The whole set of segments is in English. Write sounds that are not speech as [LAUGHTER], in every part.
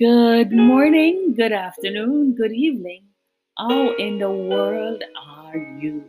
Good morning, good afternoon, good evening. How in the world are you?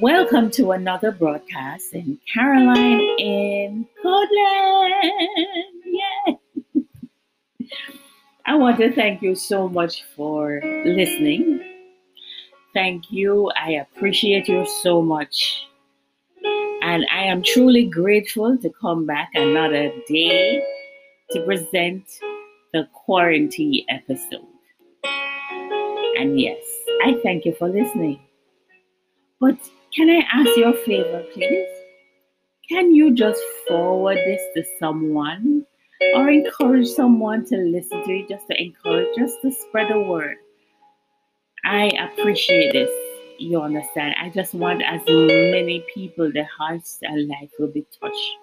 Welcome to another broadcast in Caroline in Portland. Yeah. [LAUGHS] I want to thank you so much for listening. Thank you. I appreciate you so much. And I am truly grateful to come back another day to present the quarantine episode. And yes, I thank you for listening. But can I ask you a favor, please? Can you just forward this to someone or encourage someone to listen to it, just to encourage, just to spread the word? I appreciate this. You understand? I just want as many people, their hearts and life will be touched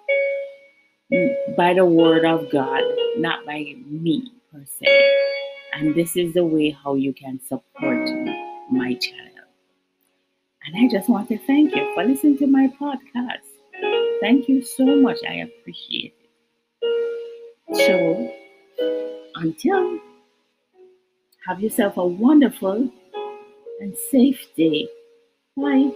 by the word of God, not by me per se. And this is the way how you can support my channel. And I just want to thank you for listening to my podcast. Thank you so much. I appreciate it. So, until have yourself a wonderful and safe day. Bye.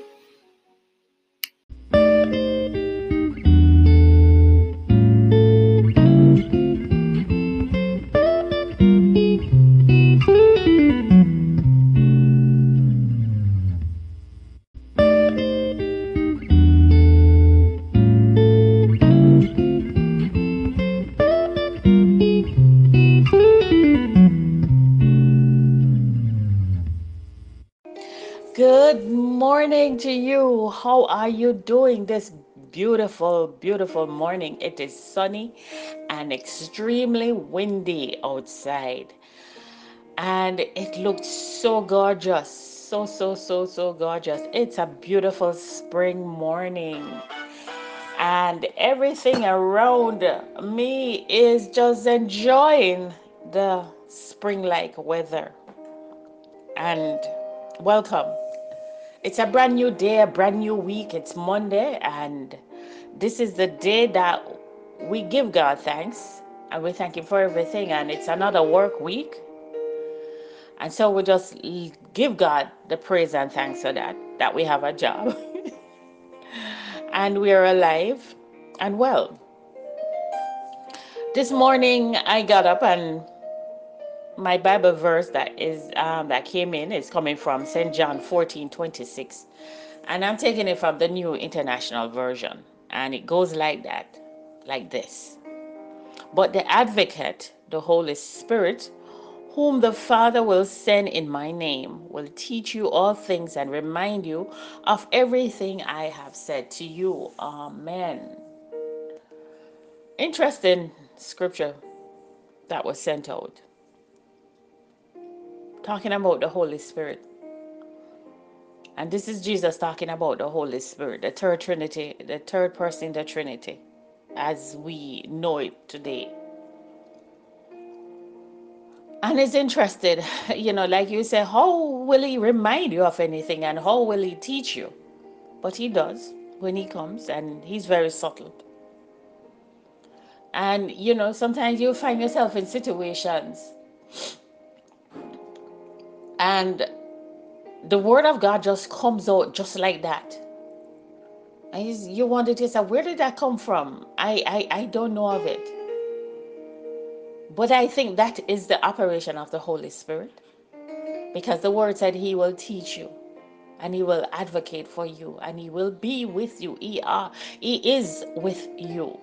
Morning to you. How are you doing this beautiful, beautiful morning? It is sunny and extremely windy outside. And it looks so gorgeous. So, so, so, so gorgeous. It's a beautiful spring morning. And everything around me is just enjoying the spring like weather. And welcome it's a brand new day, a brand new week. It's Monday, and this is the day that we give God thanks and we thank Him for everything. And it's another work week. And so we just give God the praise and thanks for that, that we have a job [LAUGHS] and we are alive and well. This morning I got up and my Bible verse that is um, that came in is coming from St. John 14 26. And I'm taking it from the New International Version. And it goes like that, like this. But the advocate, the Holy Spirit, whom the Father will send in my name, will teach you all things and remind you of everything I have said to you. Amen. Interesting scripture that was sent out talking about the Holy Spirit. And this is Jesus talking about the Holy Spirit, the third Trinity, the third person in the Trinity, as we know it today. And it's interested, [LAUGHS] you know, like you say, how will he remind you of anything and how will he teach you? But he does when he comes, and he's very subtle. And, you know, sometimes you find yourself in situations and the word of God just comes out just like that. And you wonder to say, where did that come from? I, I, I don't know of it. But I think that is the operation of the Holy Spirit. Because the word said he will teach you and he will advocate for you and he will be with you. He, are, he is with you.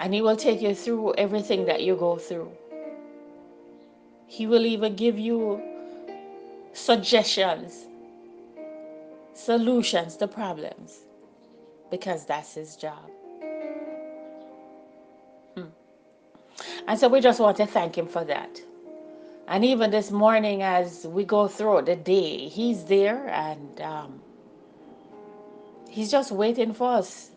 And he will take you through everything that you go through. He will even give you suggestions, solutions to problems, because that's his job. Hmm. And so we just want to thank him for that. And even this morning, as we go through the day, he's there and um, he's just waiting for us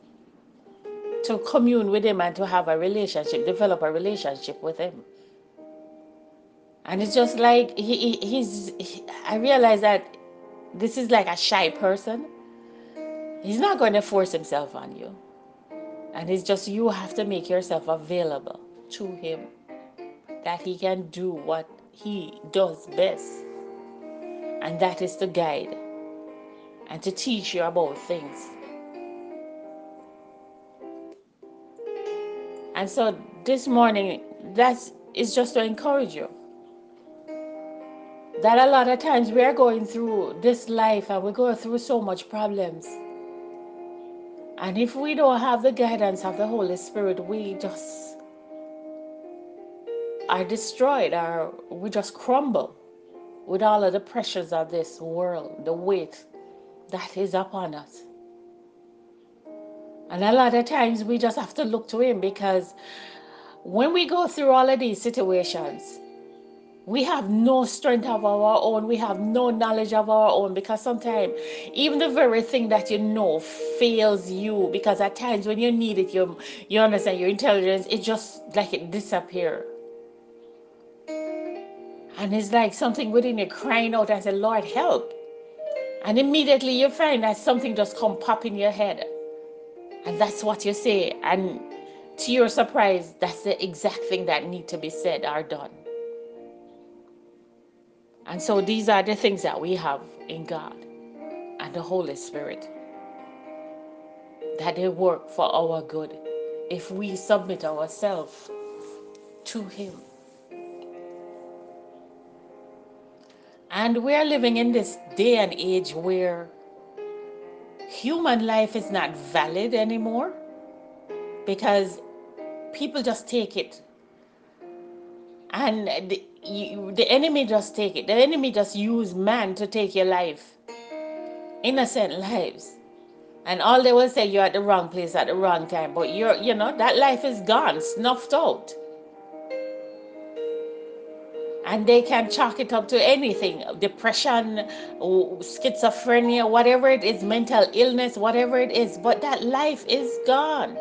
to commune with him and to have a relationship, develop a relationship with him. And it's just like he, he's, he, I realize that this is like a shy person. He's not going to force himself on you. And it's just you have to make yourself available to Him, that He can do what He does best, and that is to guide and to teach you about things. And so this morning, that is just to encourage you that a lot of times we are going through this life and we go through so much problems. And if we don't have the guidance of the Holy Spirit, we just are destroyed or we just crumble with all of the pressures of this world, the weight that is upon us. And a lot of times we just have to look to Him because when we go through all of these situations, we have no strength of our own. We have no knowledge of our own because sometimes even the very thing that you know fails you because at times when you need it, you you understand your intelligence, it just like it disappear. And it's like something within you crying out and say, Lord, help. And immediately you find that something just come pop in your head. And that's what you say. And to your surprise, that's the exact thing that need to be said or done. And so these are the things that we have in God and the Holy Spirit. That they work for our good if we submit ourselves to Him. And we're living in this day and age where human life is not valid anymore because people just take it and the, you, the enemy just take it. The enemy just use man to take your life. Innocent lives. And all they will say you're at the wrong place at the wrong time. But you're you know that life is gone snuffed out. And they can chalk it up to anything. Depression schizophrenia whatever it is mental illness whatever it is. But that life is gone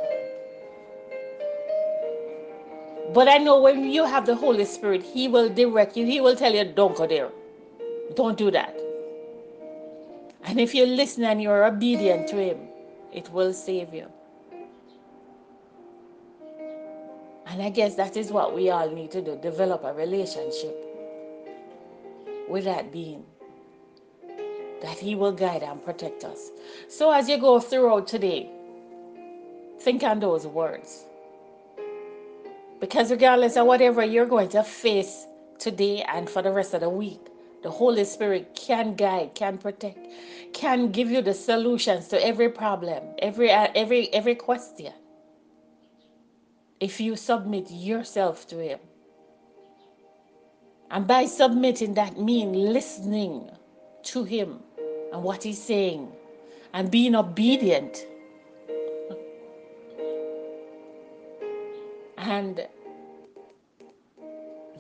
but i know when you have the holy spirit he will direct you he will tell you don't go there don't do that and if you listen and you're obedient to him it will save you And I guess that is what we all need to do develop a relationship with that being. That He will guide and protect us. So as you go throughout today, think on those words. Because regardless of whatever you're going to face today and for the rest of the week, the Holy Spirit can guide, can protect, can give you the solutions to every problem, every uh, every every question if you submit yourself to Him. And by submitting, that means listening to Him and what He's saying and being obedient. [LAUGHS] And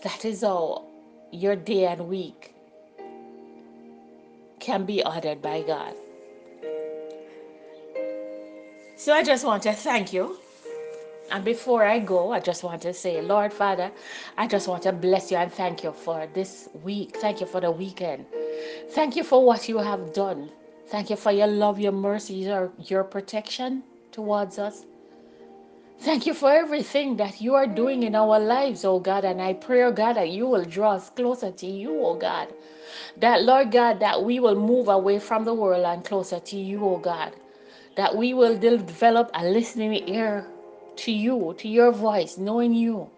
that is how your day and week can be ordered by God. So I just want to thank you and before I go, I just want to say, Lord Father, I just want to bless you and thank you for this week. Thank you for the weekend. Thank you for what you have done. Thank you for your love, your mercy, your, your protection towards us. Thank you for everything that you are doing in our lives, oh God. And I pray, oh God, that you will draw us closer to you, oh God. That, Lord God, that we will move away from the world and closer to you, oh God. That we will develop a listening ear to you, to your voice, knowing you.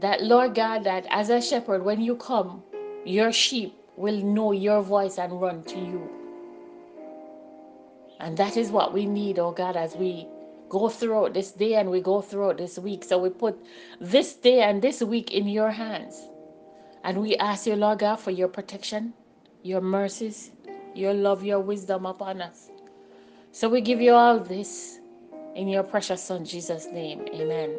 That, Lord God, that as a shepherd, when you come, your sheep will know your voice and run to you. And that is what we need, oh God, as we go throughout this day and we go throughout this week. So we put this day and this week in your hands. And we ask you, Lord God, for your protection, your mercies, your love, your wisdom upon us. So we give you all this in your precious Son, Jesus' name. Amen.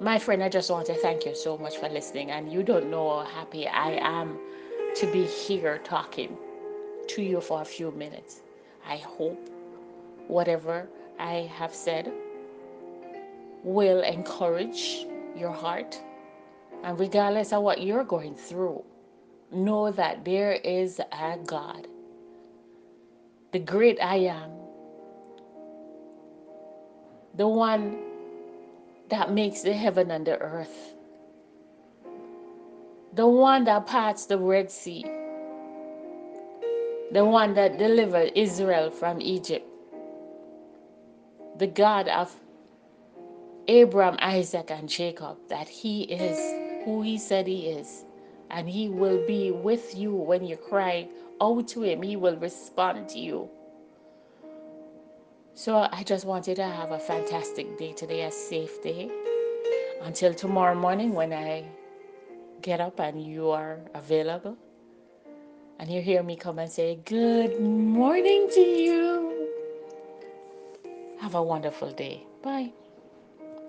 My friend, I just want to thank you so much for listening. And you don't know how happy I am to be here talking to you for a few minutes. I hope whatever I have said will encourage your heart. And regardless of what you're going through, know that there is a God, the great I am, the one that makes the heaven and the earth, the one that parts the Red Sea, the one that delivered Israel from Egypt, the God of Abraham, Isaac, and Jacob, that He is who He said He is. And He will be with you when you cry out to Him, He will respond to you. So I just wanted to have a fantastic day today, a safe day. Until tomorrow morning when I get up and you are available and you hear me come and say, Good morning to you. Have a wonderful day. Bye.